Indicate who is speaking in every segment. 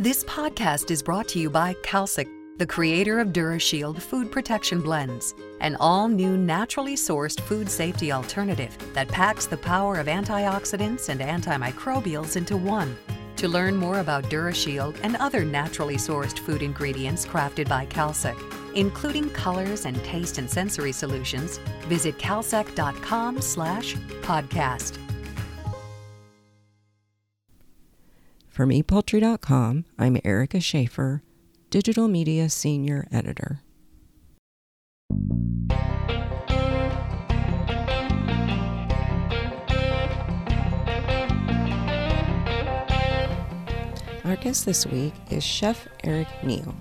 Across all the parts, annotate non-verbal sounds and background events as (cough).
Speaker 1: This podcast is brought to you by Kalsec, the creator of DuraShield food protection blends, an all new naturally sourced food safety alternative that packs the power of antioxidants and antimicrobials into one. To learn more about DuraShield and other naturally sourced food ingredients crafted by Kalsec, including colors and taste and sensory solutions, visit kalsec.com
Speaker 2: For MeatPoultry.com, I'm Erica Schaefer, Digital Media Senior Editor. Our guest this week is Chef Eric Neal.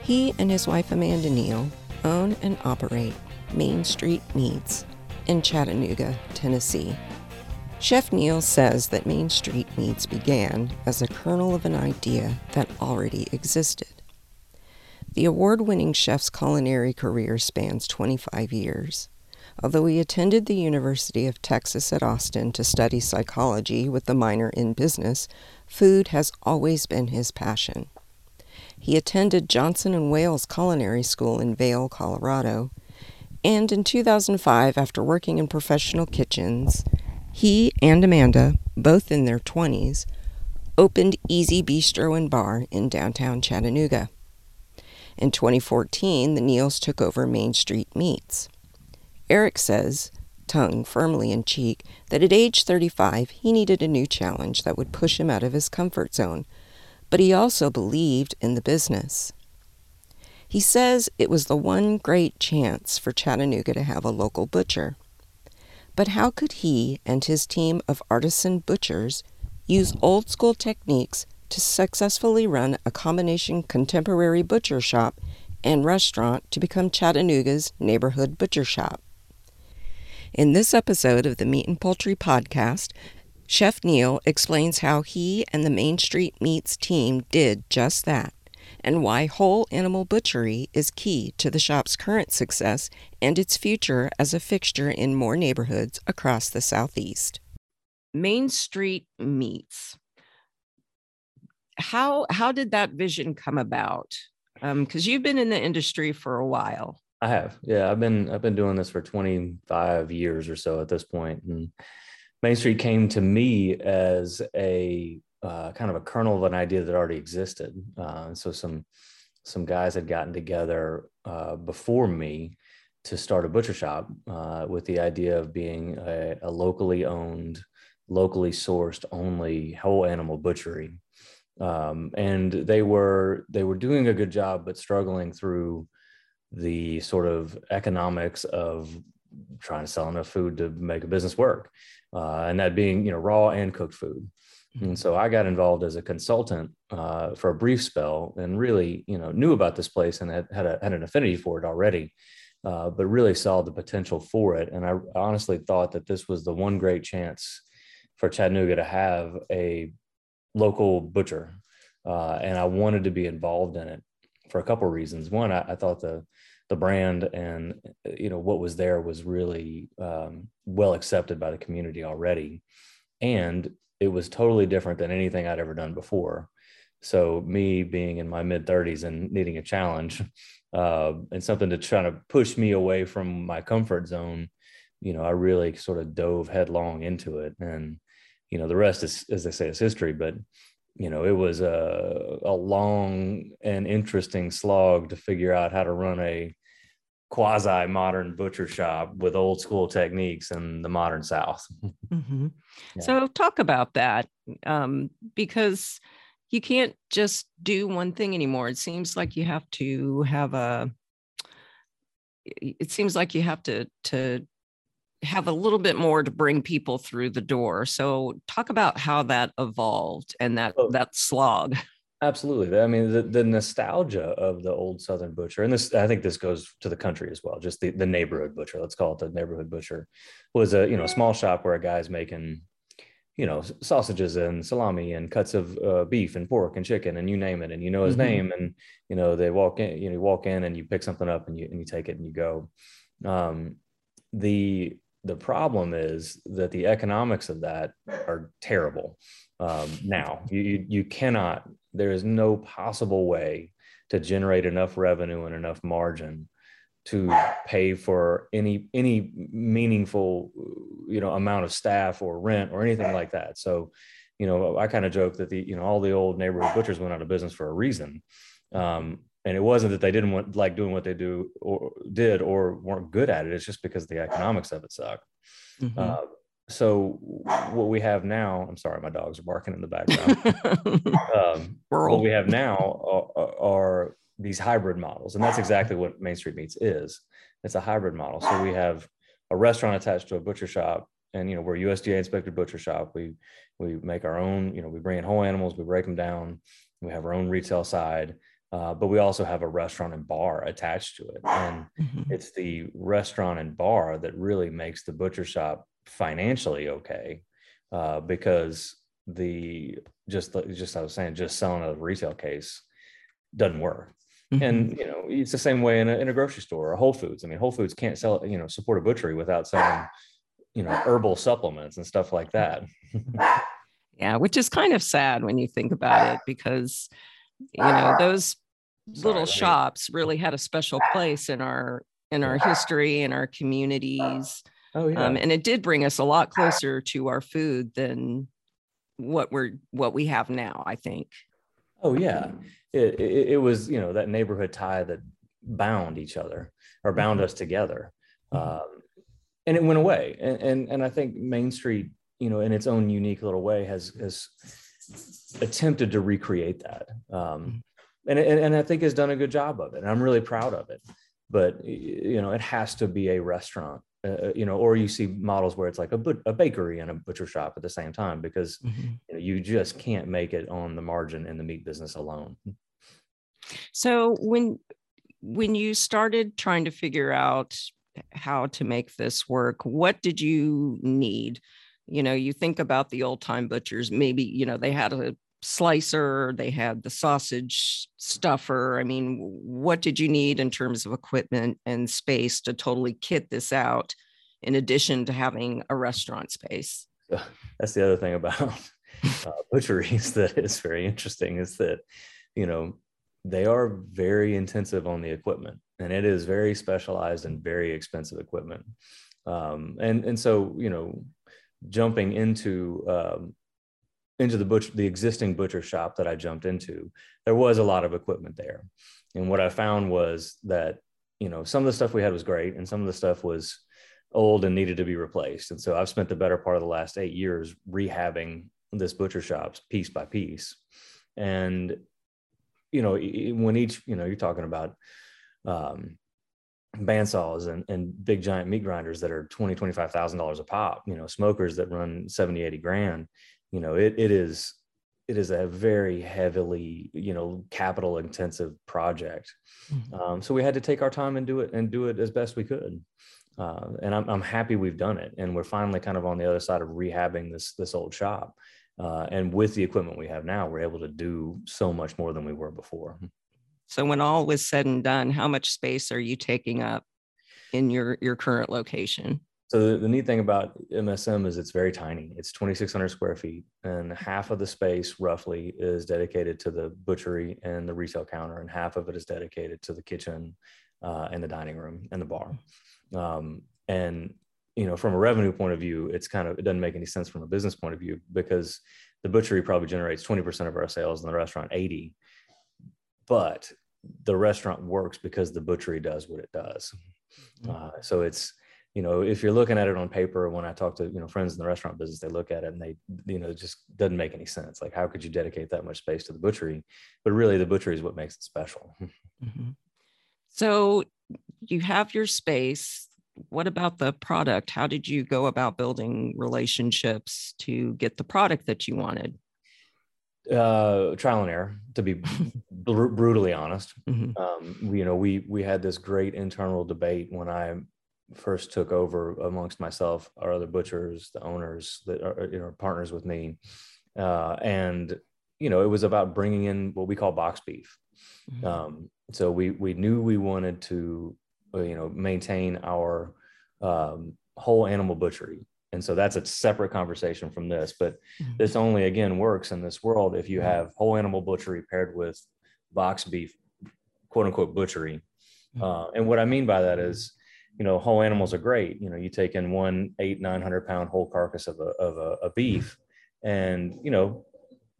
Speaker 2: He and his wife Amanda Neal own and operate Main Street Meats in Chattanooga, Tennessee. Chef Neal says that Main Street Meats began as a kernel of an idea that already existed. The award winning chef's culinary career spans 25 years. Although he attended the University of Texas at Austin to study psychology with a minor in business, food has always been his passion. He attended Johnson and Wales Culinary School in Vail, Colorado, and in 2005, after working in professional kitchens, he and Amanda, both in their 20s, opened Easy Bistro and Bar in downtown Chattanooga. In 2014, the Neals took over Main Street Meats. Eric says, tongue firmly in cheek, that at age 35 he needed a new challenge that would push him out of his comfort zone, but he also believed in the business. He says it was the one great chance for Chattanooga to have a local butcher. But how could he and his team of artisan butchers use old school techniques to successfully run a combination contemporary butcher shop and restaurant to become Chattanooga's neighborhood butcher shop? In this episode of the Meat and Poultry Podcast, Chef Neal explains how he and the Main Street Meats team did just that and why whole animal butchery is key to the shop's current success and its future as a fixture in more neighborhoods across the Southeast. Main Street Meats. How how did that vision come about? Because um, you've been in the industry for a while.
Speaker 3: I have, yeah. I've been I've been doing this for 25 years or so at this point, and Main Street came to me as a uh, kind of a kernel of an idea that already existed. Uh, so some some guys had gotten together uh, before me to start a butcher shop uh, with the idea of being a, a, locally owned, locally sourced only whole animal butchery. Um, and they were they were doing a good job, but struggling through the sort of economics of trying to sell enough food to make a business work, uh, and that being you know raw and cooked food. And so I got involved as a consultant uh, for a brief spell and really, you know, knew about this place and had, had, a, had an affinity for it already, uh, but really saw the potential for it. And I honestly thought that this was the one great chance for Chattanooga to have a local butcher. Uh, and I wanted to be involved in it for a couple of reasons. One, I, I, thought the the brand and you know what was there was really um, well accepted by the community already, and it was totally different than anything I'd ever done before. So me being in my mid 30s and needing a challenge (laughs) uh, and something to try to push me away from my comfort zone, you know, I really sort of dove headlong into it. And, you know, the rest is, as they say, is history. But, you know, it was a, a long and interesting slog to figure out how to run a quasi modern butcher shop with old school techniques in the modern South. (laughs)
Speaker 2: Mm-hmm. Yeah. So, talk about that um, because you can't just do one thing anymore. It seems like you have to have a. It seems like you have to to have a little bit more to bring people through the door. So, talk about how that evolved and that oh. that slog. (laughs)
Speaker 3: Absolutely. I mean, the, the nostalgia of the old Southern butcher, and this, I think this goes to the country as well, just the, the neighborhood butcher, let's call it the neighborhood butcher, was a, you know, a small shop where a guy's making, you know, sausages and salami and cuts of uh, beef and pork and chicken and you name it. And you know his mm-hmm. name and, you know, they walk in, you know, you walk in and you pick something up and you, and you take it and you go. Um, the, the problem is that the economics of that are terrible um, now. You, you, you cannot there is no possible way to generate enough revenue and enough margin to pay for any any meaningful you know amount of staff or rent or anything like that. So you know i kind of joke that the you know all the old neighborhood butchers went out of business for a reason. Um, and it wasn't that they didn't want like doing what they do or did or weren't good at it. It's just because the economics of it suck. Mm-hmm. uh, so what we have now i'm sorry my dogs are barking in the background. (laughs) Um, what we have now are, are, these hybrid models and that's exactly what main street meats is. It's a hybrid model. So we have a restaurant attached to a butcher shop and you know we're usda inspected butcher shop. We we make our own you know we bring in whole animals we break them down we have our own retail side uh, but we also have a restaurant and bar attached to it. And mm-hmm. it's the restaurant and bar that really makes the butcher shop financially okay uh, because the just just I was saying just selling a retail case doesn't work. Mm-hmm. And you know it's the same way in a, in a grocery store or Whole Foods. I mean Whole Foods can't sell you know support a butchery without selling you know herbal supplements and stuff like that. (laughs)
Speaker 4: yeah, which is kind of sad when you think about it because you know those Sorry, little shops really had a special place in our in our history in our communities Oh yeah. Um, and it did bring us a lot closer to our food than what we're what we have now. I think.
Speaker 3: Oh yeah, it, it, it was you know that neighborhood tie that bound each other or bound mm-hmm. us together, mm-hmm. um, and it went away. And, and and I think Main Street, you know, in its own unique little way, has has attempted to recreate that. Um, mm-hmm. and, and, and I think has done a good job of it. And I'm really proud of it. But you know, it has to be a restaurant uh, uh, you know, or you see models where it's like a, but- a bakery and a butcher shop at the same time because mm-hmm. you, know, you just can't make it on the margin in the meat business alone.
Speaker 4: So when when you started trying to figure out how to make this work, what did you need? You know, you think about the old time butchers, maybe, you know, they had a slicer, they had the sausage stuffer. I mean, what did you need in terms of equipment and space to totally kit this out, in addition to having a restaurant space?
Speaker 3: That's the other thing about (laughs) uh, butcheries that is very interesting is that, you know, they are very intensive on the equipment and it is very specialized and very expensive equipment. Um, and, and so, you know, jumping into um, into the butcher the existing butcher shop that I jumped into, there was a lot of equipment there. And what I found was that, you know, some of the stuff we had was great and some of the stuff was old and needed to be replaced. And so I've spent the better part of the last eight years rehabbing this butcher shops piece by piece. And, you know, when each, you know, you're talking about um, bandsaws and, and big giant meat grinders that are 20, $25,000 a pop, you know, smokers that run 70, 80 grand you know it, it is it is a very heavily you know capital intensive project. Mm-hmm. um, so we had to take our time and do it and do it as best we could. Uh, and I'm, I'm happy we've done it. And we're finally kind of on the other side of rehabbing this this old shop. Uh, and with the equipment we have now we're able to do so much more than we were before.
Speaker 4: So when all was said and done how much space are you taking up in your your current location
Speaker 3: so the, the, neat thing about MSM is it's very tiny. It's 2,600 square feet, and half of the space roughly is dedicated to the butchery and the retail counter, and half of it is dedicated to the kitchen uh, and the dining room and the bar. Um, and you know, from a revenue point of view, it's kind of it doesn't make any sense from a business point of view because the butchery probably generates 20% of our sales, and the restaurant 80. But the restaurant works because the butchery does what it does. Mm-hmm. Uh, so it's you know, if you're looking at it on paper, when I talk to, you know, friends in the restaurant business, they look at it and they, you know, it just doesn't make any sense. Like, how could you dedicate that much space to the butchery? But really, the butchery is what makes it special. (laughs) Mm-hmm.
Speaker 4: So you have your space. What about the product? How did you go about building relationships to get the product that you wanted?
Speaker 3: uh trial and error to be (laughs) br- brutally honest mm-hmm. um you know we we had this great internal debate when i first took over amongst myself, our other butchers, the owners that are you know partners with me, uh, and you know it was about bringing in what we call box beef. Mm-hmm. Um, so we we knew we wanted to uh, you know maintain our um, whole animal butchery and so that's a separate conversation from this. But
Speaker 4: Mhm.
Speaker 3: this only again works in this world if you have whole animal butchery paired with box beef, quote unquote butchery.
Speaker 4: Mhm.
Speaker 3: Uh, and what I mean by that is, you know, whole animals are great. You know, you take in one eight nine hundred pound whole carcass of a of a, a beef, and you know,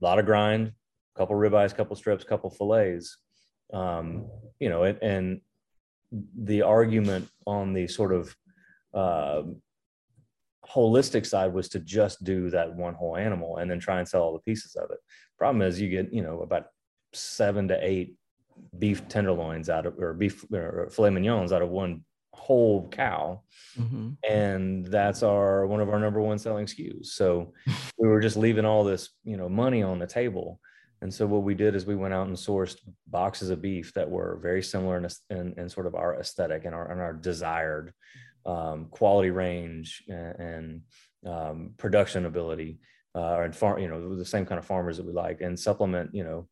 Speaker 3: a lot of grind, a couple ribeyes, couple strips, couple fillets. Um, you know, and, and the argument on the sort of uh, holistic side was to just do that one whole animal and then try and sell all the pieces of it. Problem is, you get you know about seven to eight beef tenderloins out of or beef or filet mignons out of one whole cow
Speaker 4: Mhm.
Speaker 3: and that's our one of our number one selling SKUs. So (laughs) we were just leaving all this, you know, money on the table. And so what we did is we went out and sourced boxes of beef that were very similar in, in, in sort of our aesthetic and our and our desired um, quality range and, and um, production ability, uh, and farm, you know, the same kind of farmers that we like, and supplement, you know,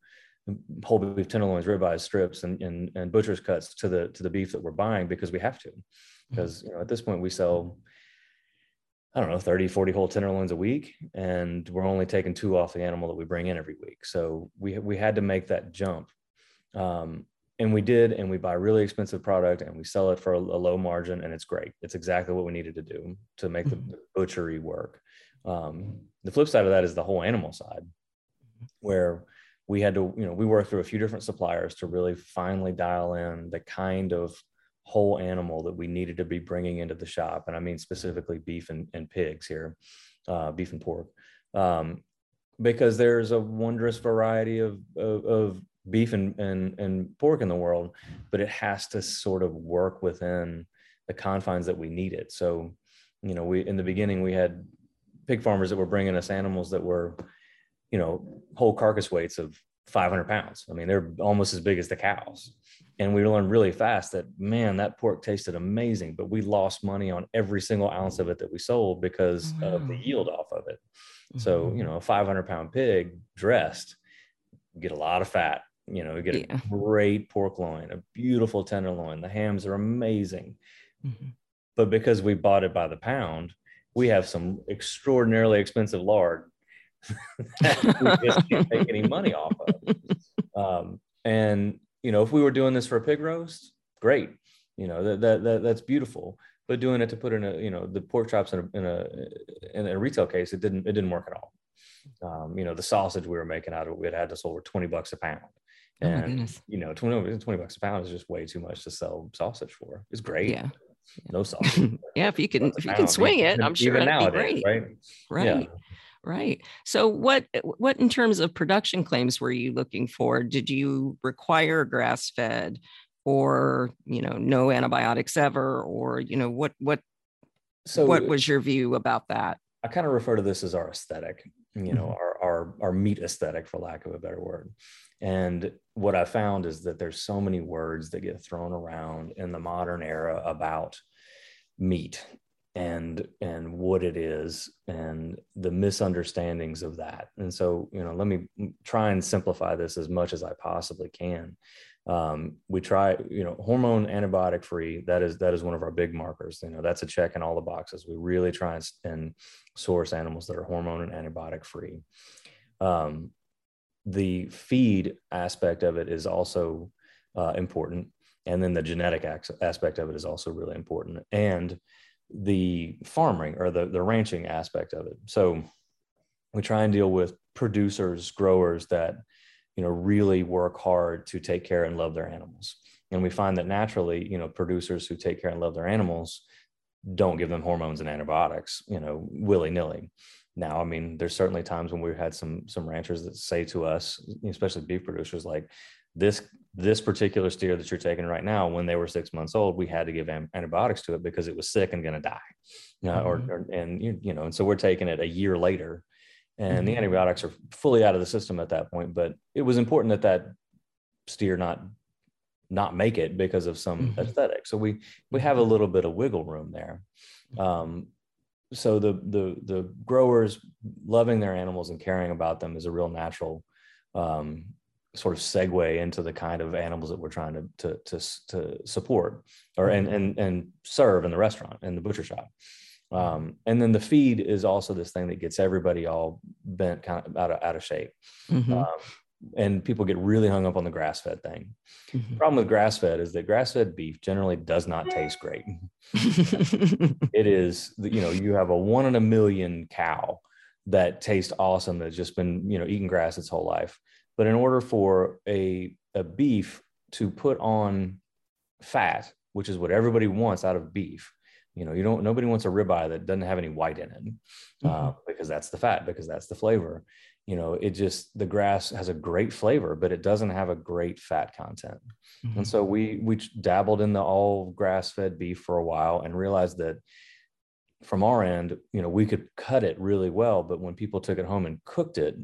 Speaker 3: whole beef tenderloins, ribeyes, strips, and, and and butcher's cuts to the to the beef that we're buying because we have to. Because you know at this point we sell i don't know 30 40 whole tenderloins a week and we're only taking two off the animal that we bring in every week. So we we had to make that jump. Um, and we did and we buy really expensive product and we sell it for a, a low margin and it's great. It's exactly what we needed to do to make the
Speaker 4: Mhm.
Speaker 3: butchery work. Um, the flip side of that is the whole animal side where we had to you know we worked through a few different suppliers to really finally dial in the kind of whole animal that we needed to be bringing into the shop. And i mean specifically beef and, and pigs here uh, beef and pork. Um, because there's a wondrous variety of, of, of beef and, and, and pork in the world but it has to sort of work within the confines that we need it. So you know we in the beginning we had pig farmers that were bringing us animals that were you know whole carcass weights of 500 pounds i mean they're almost as big as the cows and we learned really fast that man that pork tasted amazing but we lost money on every single ounce of it that we sold because of the yield off of it so
Speaker 4: Mhm.
Speaker 3: you know a 500 pound pig dressed get a lot of fat you know you get
Speaker 4: Yeah.
Speaker 3: a great pork loin a beautiful tenderloin the hams are amazing
Speaker 4: Mhm.
Speaker 3: but because we bought it by the pound we have some extraordinarily expensive lard (laughs) that we just can't make any money off of um, and you know if we were doing this for a pig roast great you know that, that, that that's beautiful but doing it to put in a you know the pork chops in a in a in a retail case it didn't it didn't work at all um, you know the sausage we were making out of it we had had to sell for 20 bucks a pound
Speaker 4: Oh
Speaker 3: and
Speaker 4: goodness.
Speaker 3: you know 20, 20 bucks a pound is just way too much to sell sausage for it's great
Speaker 4: Yeah.
Speaker 3: no sausage (laughs)
Speaker 4: yeah, if you can if you can swing it, I'm sure
Speaker 3: even
Speaker 4: that'd be
Speaker 3: nowadays,
Speaker 4: great.
Speaker 3: right
Speaker 4: Right.
Speaker 3: Yeah.
Speaker 4: Right. So what what in terms of production claims were you looking for? Did you require grass fed or, you know, no antibiotics ever or, you know, what what
Speaker 3: so
Speaker 4: what was your view about that?
Speaker 3: I kind of refer to this as our aesthetic, you know,
Speaker 4: Mhm.
Speaker 3: our, our our meat aesthetic, for lack of a better word. And what I found is that there's so many words that get thrown around in the modern era about meat and and what it is and the misunderstandings of that. And so, you know, let me try and simplify this as much as I possibly can. Um, we try, you know, hormone antibiotic free. That is that is one of our big markers. You know, that's a check in all the boxes. We really try and, and source animals that are hormone and antibiotic free. Um, the feed aspect of it is also uh, important, and then the genetic aspect of it is also really important, and the farming or the the ranching aspect of it. So we try and deal with producers, growers that you know really work hard to take care and love their animals, and we find that naturally, you know, producers who take care and love their animals don't give them hormones and antibiotics, you know, willy nilly. Now, I mean, there's certainly times when we've had some some ranchers that say to us, especially beef producers, like this this particular steer that you're taking right now, when they were six months old, we had to give antibiotics to it because it was sick and going to die, you know, or, or and you, you know, and so we're taking it a year later, and the
Speaker 4: Mhm.
Speaker 3: antibiotics are fully out of the system at that point. But it was important that that steer not not make it because of some
Speaker 4: Mhm.
Speaker 3: aesthetic. So we we have a little bit of wiggle room there. Um, so the the the growers loving their animals and caring about them is a real natural um, sort of segue into the kind of animals that we're trying to to to, to support or and and and serve in the restaurant in the butcher shop. Um, and then the feed is also this thing that gets everybody all bent kind of out of, out of shape. Mm-hmm. Um, and people get really hung up on the grass fed thing. Mm-hmm. The problem with grass fed is that grass fed beef generally does not taste great. it is, you know, you have a one in a million cow that tastes awesome that's just been, you know, eating grass its whole life. But in order for a, a beef to put on fat, which is what everybody wants out of beef, you know, you don't, nobody wants a ribeye that doesn't have any white in it uh, mm-hmm. because that's the fat, because that's the flavor you know it just the grass has a great flavor but it doesn't have a great fat content mm-hmm. and so we we dabbled in the all grass fed beef for a while and realized that from our end you know we could cut it really well but when people took it home and cooked it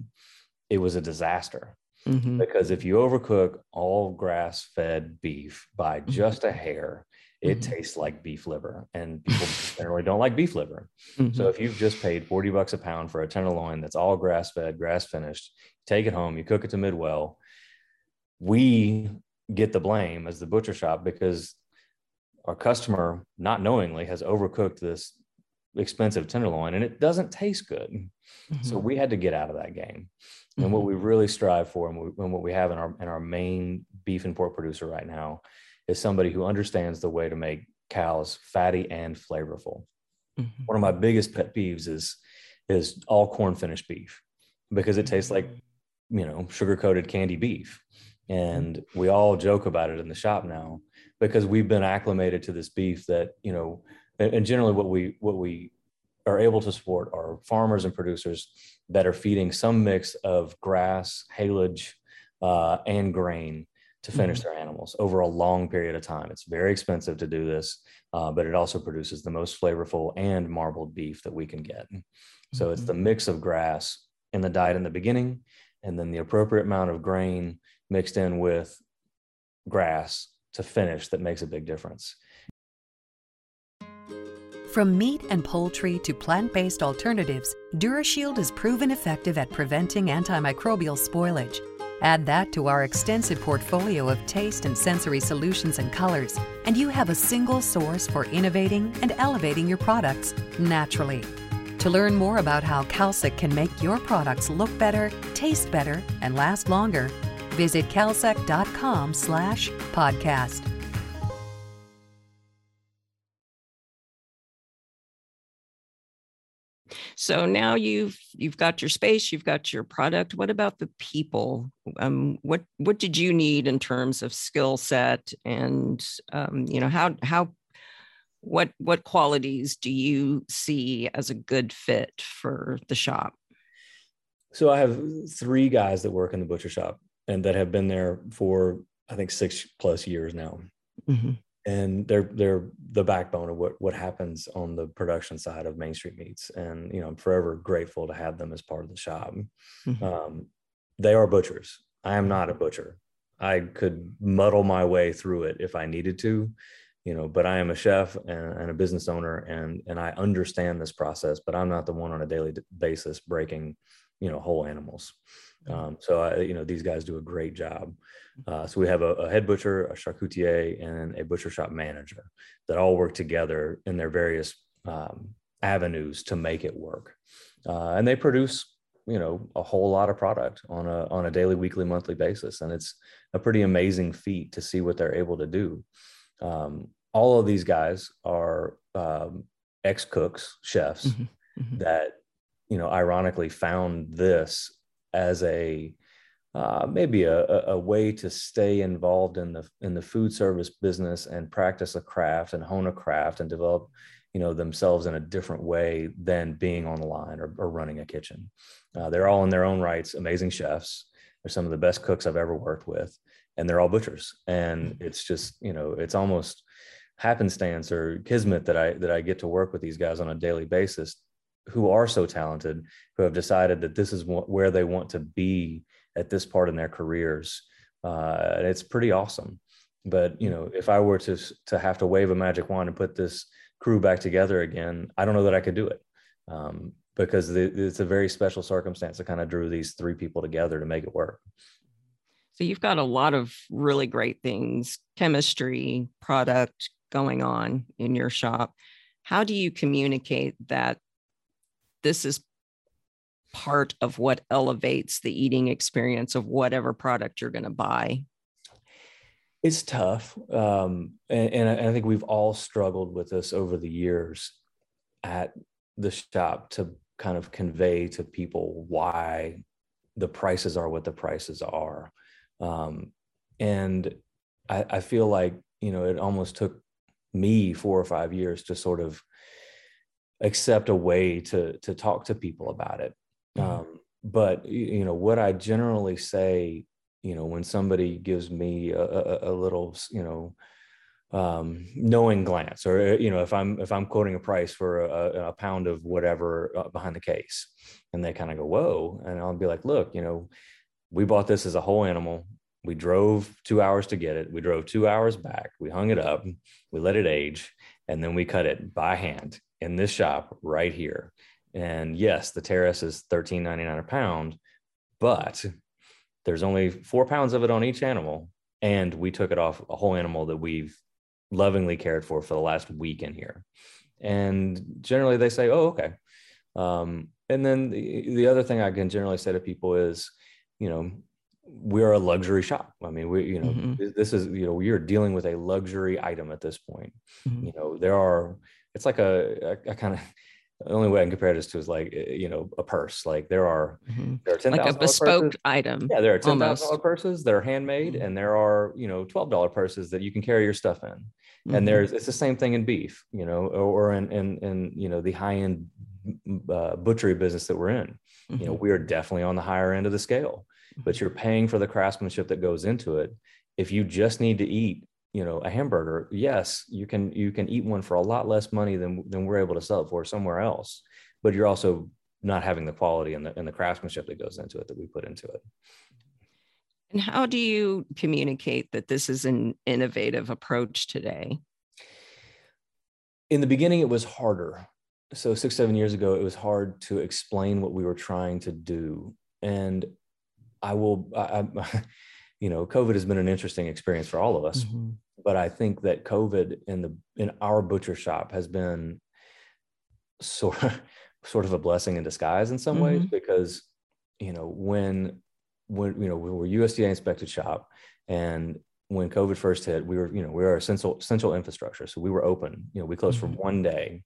Speaker 3: it was a disaster mm-hmm. because if you overcook all grass fed beef by mm-hmm. just a hair it mm-hmm. tastes like beef liver and people (laughs) generally don't like beef liver mm-hmm. so if you've just paid 40 bucks a pound for a tenderloin that's all grass fed grass finished take it home you cook it to midwell we get the blame as the butcher shop because our customer not knowingly has overcooked this expensive tenderloin and it doesn't taste good mm-hmm. so we had to get out of that game and what mm-hmm. we really strive for and, we, and what we have in our in our main beef and pork producer right now is somebody who understands the way to make cows fatty and flavorful. Mm-hmm. One of my biggest pet peeves is is all corn finished beef because it tastes like mm-hmm. you know sugar coated candy beef and we all joke about it in the shop now because we've been acclimated to this beef that you know and generally what we what we are able to support are farmers and producers that are feeding some mix of grass haylage uh, and grain to finish mm-hmm. their animals over a long period of time. It's very expensive to do this, uh, but it also produces the most flavorful and marbled beef that we can get. So mm-hmm. it's the mix of grass in the diet in the beginning, and then the appropriate amount of grain mixed in with grass to finish that makes a big difference.
Speaker 1: From meat and poultry to plant based alternatives, DuraShield is proven effective at preventing antimicrobial spoilage Add that to our extensive portfolio of taste and sensory solutions and colors, and you have a single source for innovating and elevating your products naturally. To learn more about how Kalsec can make your products look better, taste better, and last longer, visit kalsec.com slash podcast.
Speaker 4: So now you've you've got your space, you've got your product. What about the people? Um, what what did you need in terms of skill set, and um, you know how how what what qualities do you see as a good fit for the shop?
Speaker 3: So I have three guys that work in the butcher shop and that have been there for I think six plus years now. Mm-hmm and they're they're the backbone of what what happens on the production side of Main Street Meats, and you know I'm forever grateful to have them as part of the shop. Mm-hmm. Um, they are butchers. I am not a butcher. I could muddle my way through it if I needed to, you know. But I am a chef and, and a business owner, and and I understand this process. But I'm not the one on a daily basis breaking, you know, whole animals. Mm-hmm. Um, so I, you know, these guys do a great job. Uh, so we have a, a, head butcher, a charcutier, and a butcher shop manager that all work together in their various um, avenues to make it work. Uh, and they produce, you know, a whole lot of product on a on a daily, weekly, monthly basis, and it's a pretty amazing feat to see what they're able to do. Um, all of these guys are um, ex cooks, chefs mm-hmm. Mm-hmm. that you know, ironically found this as a uh, maybe a, a, way to stay involved in the in the food service business and practice a craft and hone a craft and develop you know themselves in a different way than being on the line or, or running a kitchen. Uh, they're all in their own rights amazing chefs. They're some of the best cooks i've ever worked with and they're all butchers. And it's just you know it's almost happenstance or kismet that i that i get to work with these guys on a daily basis who are so talented who have decided that this is where they want to be at this part in their careers. Uh, it's pretty awesome. But you know, if I were to to have to wave a magic wand and put this crew back together again, I don't know that I could do it um, because it's a very special circumstance that kind of drew these three people together to make it work.
Speaker 4: So you've got a lot of really great things, chemistry, product going on in your shop. how do you communicate that this is part of what elevates the eating experience of whatever product you're going to buy.
Speaker 3: It's tough um, and, and, I think we've all struggled with this over the years at the shop to kind of convey to people why the prices are what the prices are. Um, and I, I feel like you know it almost took me four or five years to sort of accept a way to to talk to people about it. Mm-hmm. um, but you know what i generally say you know when somebody gives me a, a, a little you know um, knowing glance or you know if i'm if i'm quoting a price for a, a pound of whatever uh, behind the case and they kind of go whoa. And i'll be like look you know we bought this as a whole animal. We drove two hours to get it. We drove two hours back. We hung it up. We let it age and then we cut it by hand in this shop right here. And yes, the teres is $13.99 a pound, but there's only four pounds of it on each animal. And we took it off a whole animal that we've lovingly cared for for the last week in here. And generally they say, oh, okay. Um, and then the, the other thing I can generally say to people is, you know, we are a luxury shop. I mean, we, you know, mm-hmm. this is, you know, we are dealing with a luxury item at this point. Mm-hmm. You know, there are it's like a, a, a kind of the only way I can compare this to is like eh, you know a purse. Like there are mm-hmm. there are ten
Speaker 4: like a bespoke purses. item.
Speaker 3: Yeah, there are ten thousand dollar purses that are handmade, mm-hmm. and there are you know twelve dollar purses that you can carry your stuff in. Mm-hmm. And there's it's the same thing in beef, you know, or, in in in you know the high end uh, butchery business that we're in. You know, mm-hmm. we are definitely on the higher end of the scale, but mm-hmm. you're paying for the craftsmanship that goes into it. If you just need to eat you know a hamburger yes you can you can eat one for a lot less money than than we're able to sell it for somewhere else but you're also not having the quality and the, and the craftsmanship that goes into it that we put into it.
Speaker 4: And how do you communicate that this is an innovative approach today?
Speaker 3: In the beginning it was harder. So six seven years ago it was hard to explain what we were trying to do. And i will I, I (laughs) you know covid has been an interesting experience for all of us. Mm-hmm but I think that COVID in the in our butcher shop has been sort of (laughs) sort of a blessing in disguise in some mm-hmm. ways because you know when when you know we were USDA inspected shop and when COVID first hit, we were, you know, we were essential essential infrastructure. So we were open. You know, we closed mm-hmm. for one day,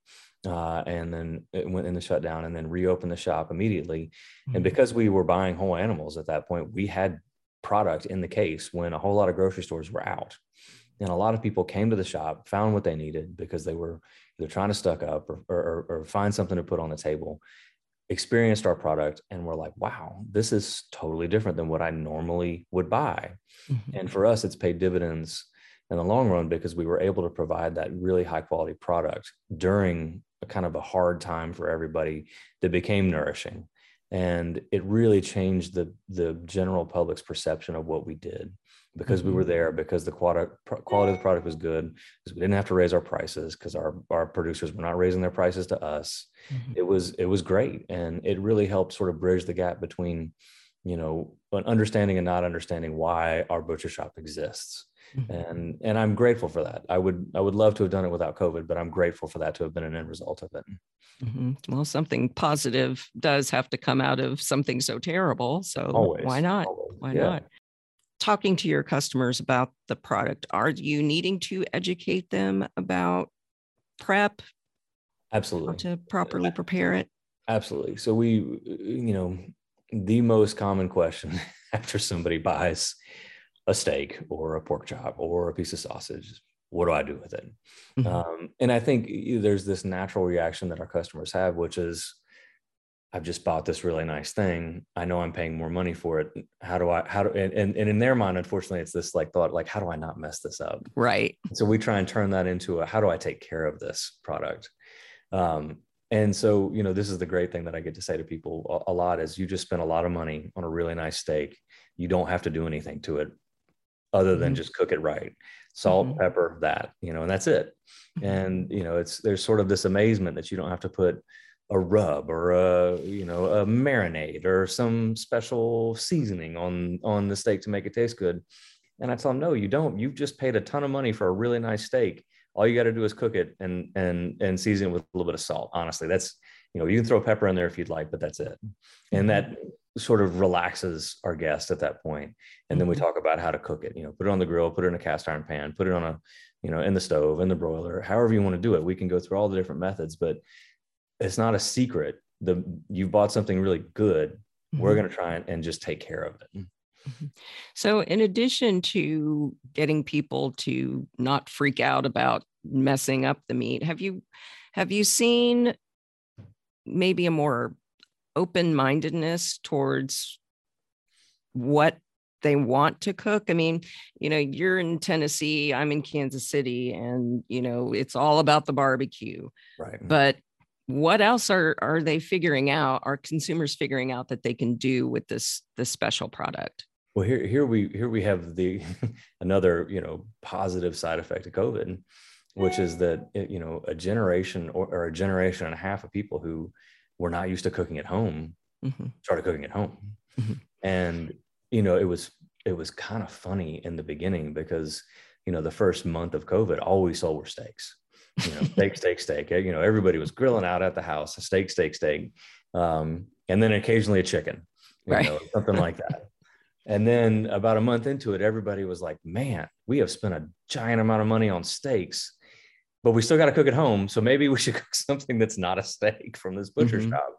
Speaker 3: uh, and then it went in the shutdown, and then reopened the shop immediately. Mm-hmm. And because we were buying whole animals at that point, we had product in the case when a whole lot of grocery stores were out. And a lot of people came to the shop, found what they needed because they were either trying to stuck up or, or, or find something to put on the table, experienced our product, and were like, wow, this is totally different than what I normally would buy. Mm-hmm. And for us, it's paid dividends in the long run because we were able to provide that really high quality product during a kind of a hard time for everybody that became nourishing and it really changed the the general public's perception of what we did because we were mm-hmm. there because the quality quality of the product was good because we didn't have to raise our prices because our our producers were not raising their prices to us mm-hmm. it was it was great and it really helped sort of bridge the gap between you know an understanding and not understanding why our butcher shop exists mm-hmm. and and i'm grateful for that i would i would love to have done it without covid but i'm grateful for that to have been an end result of it
Speaker 4: mm-hmm. well something positive does have to come out of something so terrible so
Speaker 3: always,
Speaker 4: why not
Speaker 3: always.
Speaker 4: why yeah. not talking to your customers about the product are you needing to educate them about prep?
Speaker 3: Absolutely.
Speaker 4: to properly prepare it?
Speaker 3: Absolutely. So we you know the most common question (laughs) after somebody buys a steak or a pork chop or a piece of sausage what do i do with it? Mm-hmm. um, and i think there's this natural reaction that our customers have which is I've just bought this really nice thing. I know I'm paying more money for it. How do I, how do, and, and, and in their mind, unfortunately, it's this like thought, like, how do I not mess this up?
Speaker 4: Right.
Speaker 3: So we try and turn that into a, how do I take care of this product? Um, and so, you know, this is the great thing that I get to say to people a, a lot is you just spend a lot of money on a really nice steak. You don't have to do anything to it other than mm-hmm. just cook it right. Salt, mm-hmm. pepper, that, you know, and that's it. Mm-hmm. And, you know, it's, there's sort of this amazement that you don't have to put a rub or a you know a marinade or some special seasoning on on the steak to make it taste good. And i tell them no you don't. You've just paid a ton of money for a really nice steak. All you got to do is cook it and and and season it with a little bit of salt. Honestly that's you know you can throw pepper in there if you'd like but that's it. And mm-hmm. that sort of relaxes our guest at that point. And then we mm-hmm. talk about how to cook it you know put it on the grill put it in a cast iron pan put it on a you know in the stove in the broiler however you want to do it. We can go through all the different methods but it's not a secret the you've bought something really good mm-hmm. we're going to try and, and just take care of it
Speaker 4: mm-hmm. so in addition to getting people to not freak out about messing up the meat have you have you seen maybe a more open mindedness towards what they want to cook. I mean, you know, you're in Tennessee, I'm in Kansas City, and you know, it's all about the barbecue.
Speaker 3: Right.
Speaker 4: But what else are are they figuring out? Are consumers figuring out that they can do with this this special product?
Speaker 3: Well, here here we here we have the (laughs) another you know positive side effect of COVID, which is that you know a generation or, or, a generation and a half of people who were not used to cooking at home mm-hmm. started cooking at home, mm-hmm. and you know, it was it was kind of funny in the beginning because you know the first month of COVID, all we saw were steaks. You know, steak, steak, steak. You know, everybody was grilling out at the house, steak, steak, steak, um, and then occasionally a chicken, right. Know, something like that. And then about a month into it, everybody was like, "Man, we have spent a giant amount of money on steaks." but we still got to cook at home. So maybe we should (laughs) cook something that's not a steak from this butcher mm-hmm. shop.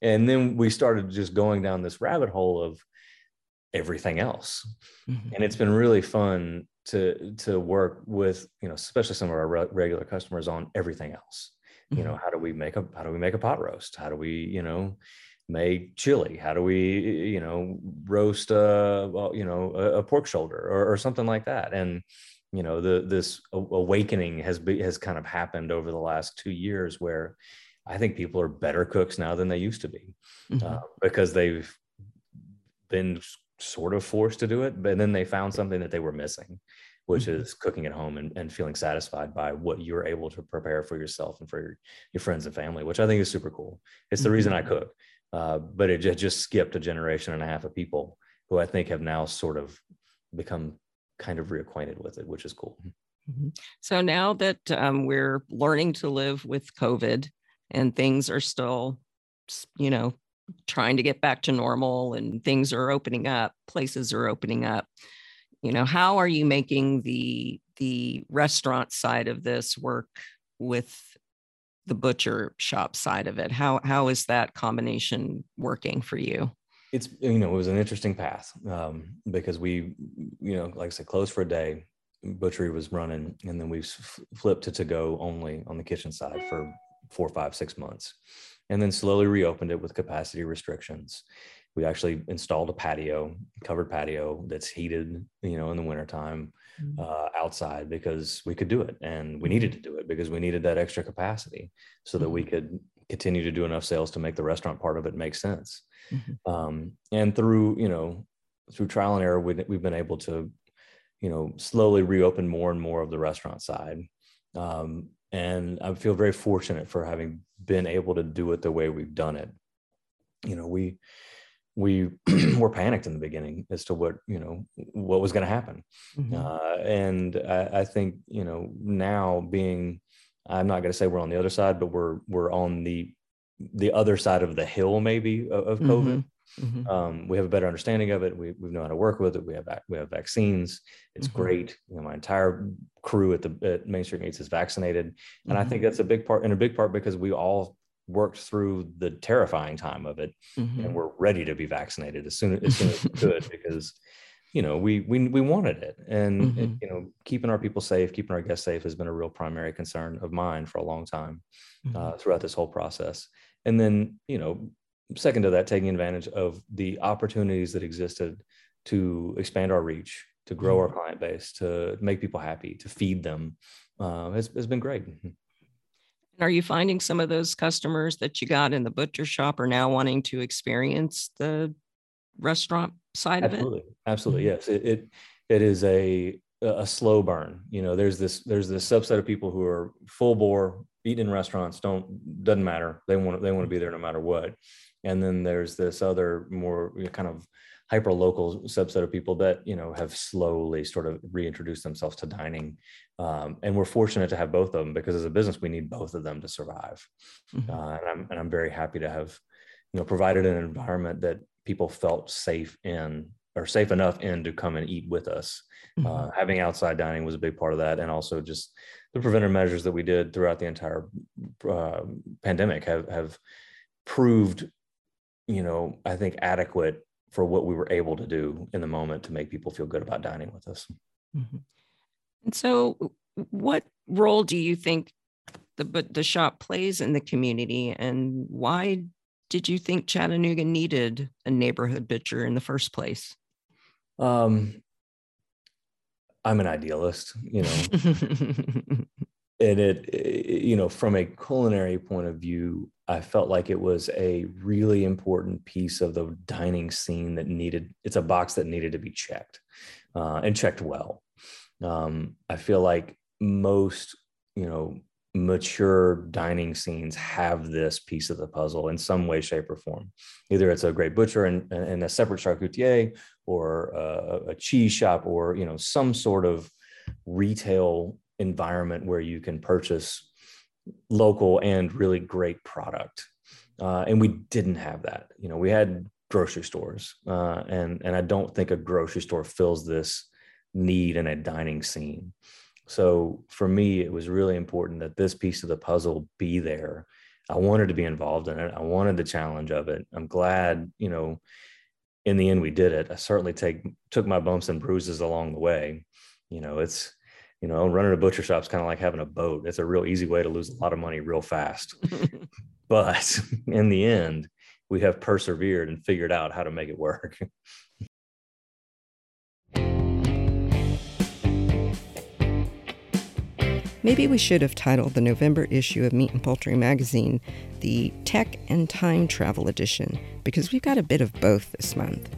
Speaker 3: And then we started just going down this rabbit hole of everything else mm-hmm. and it's been really fun to to work with you know especially some of our re- regular customers on everything else. Mm-hmm. you know how do we make a how do we make a pot roast? How do we you know make chili? How do we you know roast a well, you know a, a pork shoulder or, or, something like that? And you know the this awakening has be, has kind of happened over the last two years where i think people are better cooks now than they used to be mm-hmm. uh, because they've been sort of forced to do it, but then they found something that they were missing, which mm-hmm. is cooking at home and, and feeling satisfied by what you're able to prepare for yourself and for your, your friends and family, which I think is super cool. It's the mm-hmm. reason I mm-hmm. cook. Uh, but it just, just skipped a generation and a half of people who I think have now sort of become kind of reacquainted with it, which is cool.
Speaker 4: Mm-hmm. So now that um, we're learning to live with COVID and things are still, you know, trying to get back to normal and things are opening up places are opening up you know how are you making the the restaurant side of this work with the butcher shop side of it how how is that combination working for you
Speaker 3: it's you know it was an interesting path um, because we you know like i said closed for a day butchery was running and then we flipped to to go only on the kitchen side for four five six months and then slowly reopened it with capacity restrictions. We actually installed a patio, covered patio that's heated, you know, in the wintertime mm-hmm. uh, outside because we could do it and we needed to do it because we needed that extra capacity so that we mm-hmm. could continue to do enough sales to make the restaurant part of it make sense. Mm-hmm. Um, and through, you know, through trial and error, we, we've been able to, you know, slowly reopen more and more of the restaurant side. Um, and I feel very fortunate for having been able to do it the way we've done it. You know, we we (clears throat) were panicked in the beginning as to what you know what was going to happen, mm-hmm. uh, and I, I, think you know now being I'm not going to say we're on the other side, but we're we're on the the other side of the hill maybe of, of COVID. Mm-hmm. Mm-hmm. Um, we have a better understanding of it. We, we know how to work with it. We have we have vaccines. It's mm-hmm. great. You know, my entire crew at the at Main Street Meats is vaccinated, and mm-hmm. I think mm-hmm. that's a big part, and a big part because we all worked through the terrifying time of it, and mm-hmm. we're ready to be vaccinated as soon (laughs) as soon as we could because you know we we we wanted it, and mm-hmm. you know keeping our people safe, keeping our guests safe has been a real primary concern of mine for a long time uh, throughout this whole process. And then you know second to that, taking advantage of the opportunities that existed to expand our reach, to grow our mm-hmm. client base, to make people happy, to feed them, uh, has, has been great.
Speaker 4: Are you finding some of those customers that you got in the butcher shop are now wanting to experience the restaurant side
Speaker 3: absolutely.
Speaker 4: of it?
Speaker 3: Absolutely, mm-hmm. yes. It, it it is a a slow burn. You know, there's this there's this subset of people who are full bore eating in restaurants. Don't doesn't matter. They want they want to mm-hmm. be there no matter what and then there's this other more kind of hyper local subset of people that you know have slowly sort of reintroduced themselves to dining um, and we're fortunate to have both of them because as a business we need both of them to survive mm-hmm. uh, and i'm and i'm very happy to have you know provided an environment that people felt safe in or safe enough in to come and eat with us mm-hmm. uh, having outside dining was a big part of that and also just the preventive measures that we did throughout the entire uh, pandemic have have proved you know i think adequate for what we were able to do in the moment to make people feel good about dining with us.
Speaker 4: Mm-hmm. and so what role do you think the the shop plays in the community? And why did you think chattanooga needed a neighborhood butcher in the first place? Um
Speaker 3: i'm an idealist you know. (laughs) And it, it you know from a culinary point of view I felt like it was a really important piece of the dining scene that needed, it's a box that needed to be checked uh, and checked well. Um, I feel like most, you know, mature dining scenes have this piece of the puzzle in some way, shape, or form. Either it's a great butcher and, and a separate charcutier or a, a cheese shop or, you know, some sort of retail environment where you can purchase local and really great product. Uh, and we didn't have that. You know, we had grocery stores, uh, and and I don't think a grocery store fills this need in a dining scene. So for me, it was really important that this piece of the puzzle be there. I wanted to be involved in it. I wanted the challenge of it. I'm glad, you know, in the end we did it. I certainly take took my bumps and bruises along the way. You know, it's you know, running a butcher shop is kind of like having a boat. It's a real easy way to lose a lot of money real fast. (laughs) but in the end, we have persevered and figured out how to make it work. (laughs)
Speaker 4: Maybe we should have titled the November issue of Meat and Poultry magazine the Tech and Time Travel Edition because we've got a bit of both this month.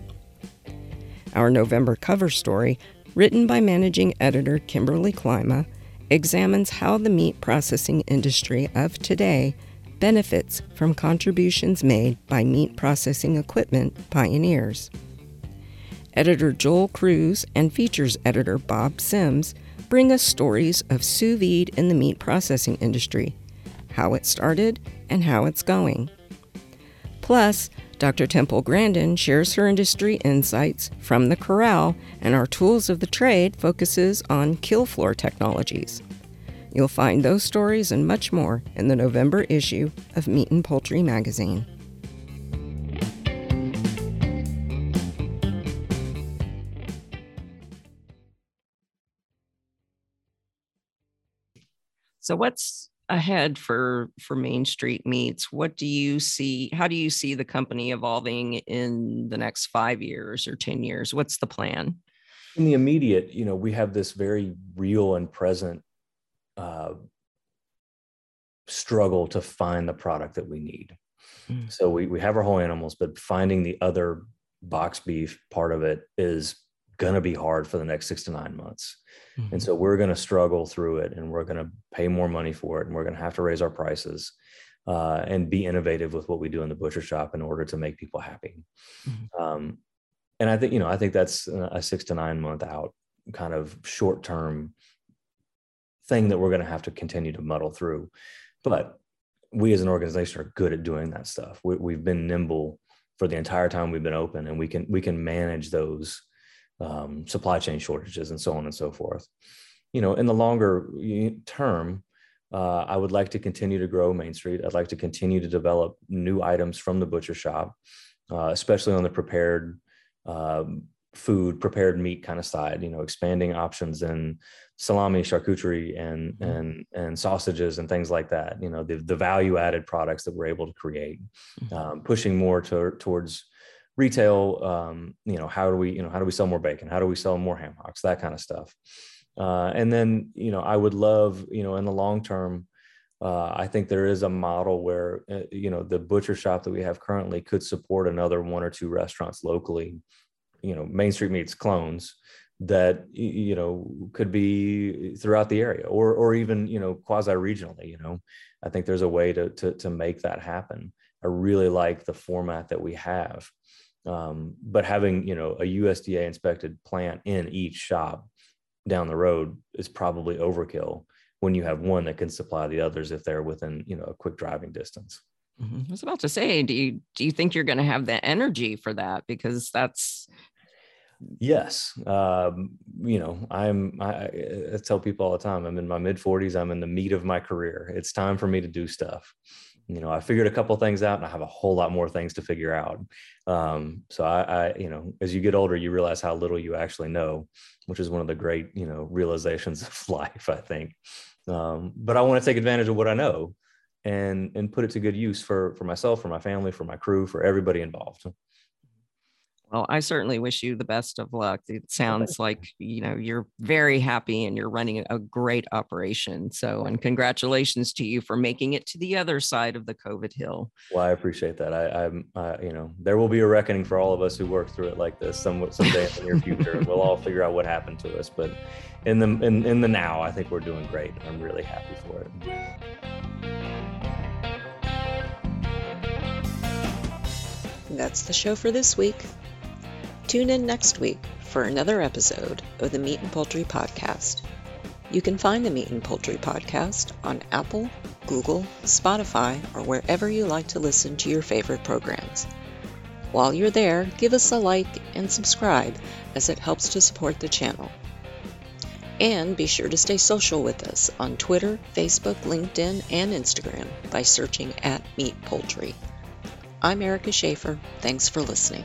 Speaker 4: Our November cover story written by managing editor Kimberly Klima, examines how the meat processing industry of today benefits from contributions made by meat processing equipment pioneers. Editor Joel Crews and features editor Bob Sims bring us stories of sous vide in the meat processing industry, how it started, and how it's going. Plus, Dr. Temple Grandin shares her industry insights from the corral, and our tools of the trade focuses on kill floor technologies. You'll find those stories and much more in the November issue of Meat and Poultry magazine. So, what's ahead for for main street meats what do you see how do you see the company evolving in the next five years or ten years? What's the plan?
Speaker 3: In the immediate you know we have this very real and present uh, struggle to find the product that we need. Mm. so we, we have our whole animals but finding the other box beef part of it is going to be hard for the next six to nine months. Mm-hmm. And so we're going to struggle through it and we're going to pay more money for it and we're going to have to raise our prices uh, and be innovative with what we do in the butcher shop in order to make people happy. Mm-hmm. Um, and I think, you know, I think that's a six to nine month out kind of short term thing that we're going to have to continue to muddle through. But we as an organization are good at doing that stuff. We, we've been nimble for the entire time we've been open and we can we can manage those um, supply chain shortages and so on and so forth. You know, in the longer term, uh, I would like to continue to grow Main Street. I'd like to continue to develop new items from the butcher shop, uh, especially on the prepared um, food, prepared meat kind of side. You know, expanding options in salami, charcuterie, and mm-hmm. and and sausages and things like that. You know, the the value added products that we're able to create, mm-hmm. um, pushing more to, towards retail um, you know how do we you know how do we sell more bacon? How do we sell more ham hocks? That kind of stuff. Uh, and then you know i would love you know in the long term uh, i think there is a model where uh, you know the butcher shop that we have currently could support another one or two restaurants locally you know main street meats clones that you know could be throughout the area or or even you know quasi regionally you know. I think there's a way to to to make that happen. I really like the format that we have Um, but having you know a USDA inspected plant in each shop down the road is probably overkill when you have one that can supply the others if they're within you know a quick driving distance.
Speaker 4: Mm-hmm. I was about to say, do you do you think you're going to have the energy for that? Because that's
Speaker 3: yes um, you know i'm I, I, tell people all the time i'm in my mid 40s i'm in the meat of my career it's time for me to do stuff you know i figured a couple things out and i have a whole lot more things to figure out. Um, so I, I you know as you get older you realize how little you actually know which is one of the great you know realizations (laughs) of life i think. Um, but i want to take advantage of what i know and and put it to good use for for myself for my family for my crew for everybody involved
Speaker 4: well, I certainly wish you the best of luck. It sounds like, you know, you're very happy and you're running a great operation. So, and congratulations to you for making it to the other side of the COVID hill.
Speaker 3: Well, I appreciate that. I, I'm, uh, you know, there will be a reckoning for all of us who work through it like this some someday in the near future, we'll all figure out what happened to us. But in the in, in the now, I think we're doing great. I'm really happy for it.
Speaker 4: That's the show for this week. Tune in next week for another episode of the Meat and Poultry Podcast. You can find the Meat and Poultry Podcast on Apple, Google, Spotify, or wherever you like to listen to your favorite programs. While you're there, give us a like and subscribe as it helps to support the channel. And be sure to stay social with us on Twitter, Facebook, LinkedIn, and Instagram by searching at Meat Poultry. I'm Erica Shaffer. Thanks for listening.